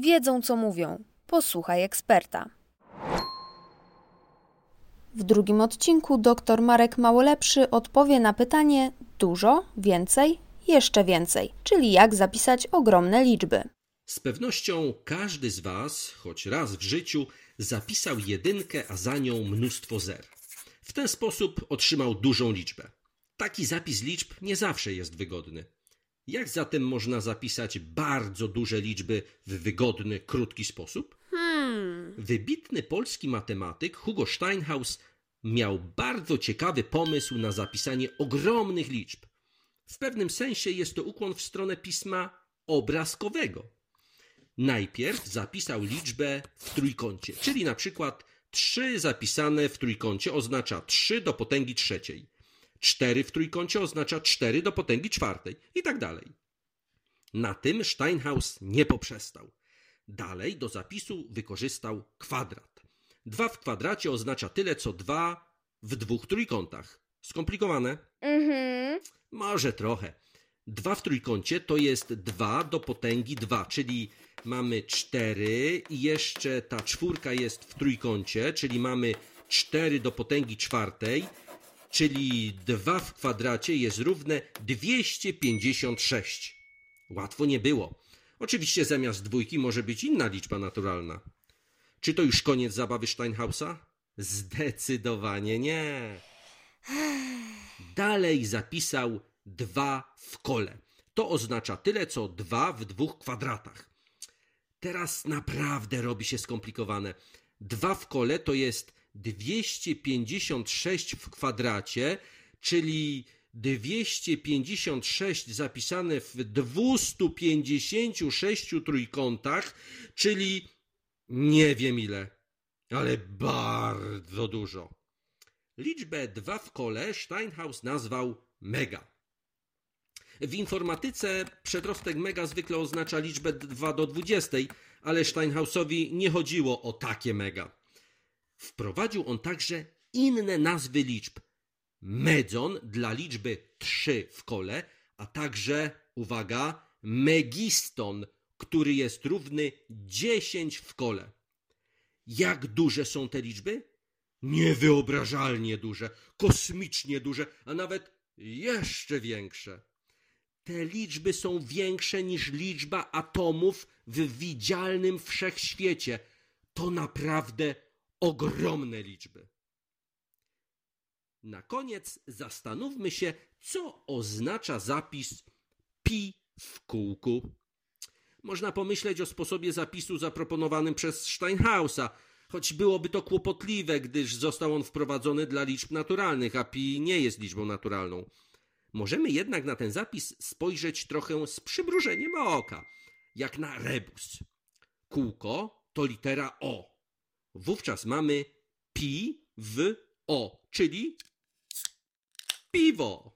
wiedzą co mówią. Posłuchaj eksperta. W drugim odcinku dr Marek Małolepszy odpowie na pytanie dużo, więcej, jeszcze więcej, czyli jak zapisać ogromne liczby. Z pewnością każdy z Was, choć raz w życiu, zapisał jedynkę, a za nią mnóstwo zer. W ten sposób otrzymał dużą liczbę. Taki zapis liczb nie zawsze jest wygodny. Jak zatem można zapisać bardzo duże liczby w wygodny, krótki sposób? Hmm. Wybitny polski matematyk Hugo Steinhaus miał bardzo ciekawy pomysł na zapisanie ogromnych liczb. W pewnym sensie jest to ukłon w stronę pisma obrazkowego. Najpierw zapisał liczbę w trójkącie, czyli na przykład 3 zapisane w trójkącie oznacza 3 do potęgi trzeciej. 4 w trójkącie oznacza 4 do potęgi czwartej i tak dalej. Na tym Steinhaus nie poprzestał. Dalej do zapisu wykorzystał kwadrat. 2 w kwadracie oznacza tyle co 2 w dwóch trójkątach. Skomplikowane? Mhm. Może trochę. 2 w trójkącie to jest 2 do potęgi 2, czyli mamy 4 i jeszcze ta czwórka jest w trójkącie, czyli mamy 4 do potęgi czwartej, czyli 2 w kwadracie jest równe 256. Łatwo nie było. Oczywiście zamiast dwójki może być inna liczba naturalna. Czy to już koniec zabawy Steinhausa? Zdecydowanie nie. Dalej zapisał 2 w kole. To oznacza tyle co 2 w dwóch kwadratach. Teraz naprawdę robi się skomplikowane. 2 w kole to jest 256 w kwadracie, czyli 256 zapisane w 256 trójkątach, czyli nie wiem ile, ale bardzo dużo. Liczbę 2 w kole Steinhaus nazwał mega. W informatyce przedrostek mega zwykle oznacza liczbę 2 do 20, ale Steinhausowi nie chodziło o takie mega. Wprowadził on także inne nazwy liczb. Medzon dla liczby 3 w kole, a także, uwaga, megiston, który jest równy 10 w kole. Jak duże są te liczby? Niewyobrażalnie duże, kosmicznie duże, a nawet jeszcze większe. Te liczby są większe niż liczba atomów w widzialnym wszechświecie. To naprawdę ogromne liczby. Na koniec zastanówmy się, co oznacza zapis pi w kółku. Można pomyśleć o sposobie zapisu zaproponowanym przez Steinhausa, choć byłoby to kłopotliwe, gdyż został on wprowadzony dla liczb naturalnych, a pi nie jest liczbą naturalną. Możemy jednak na ten zapis spojrzeć trochę z przymrużeniem oka, jak na rebus. Kółko to litera O. Wówczas mamy pi w O, czyli piwo.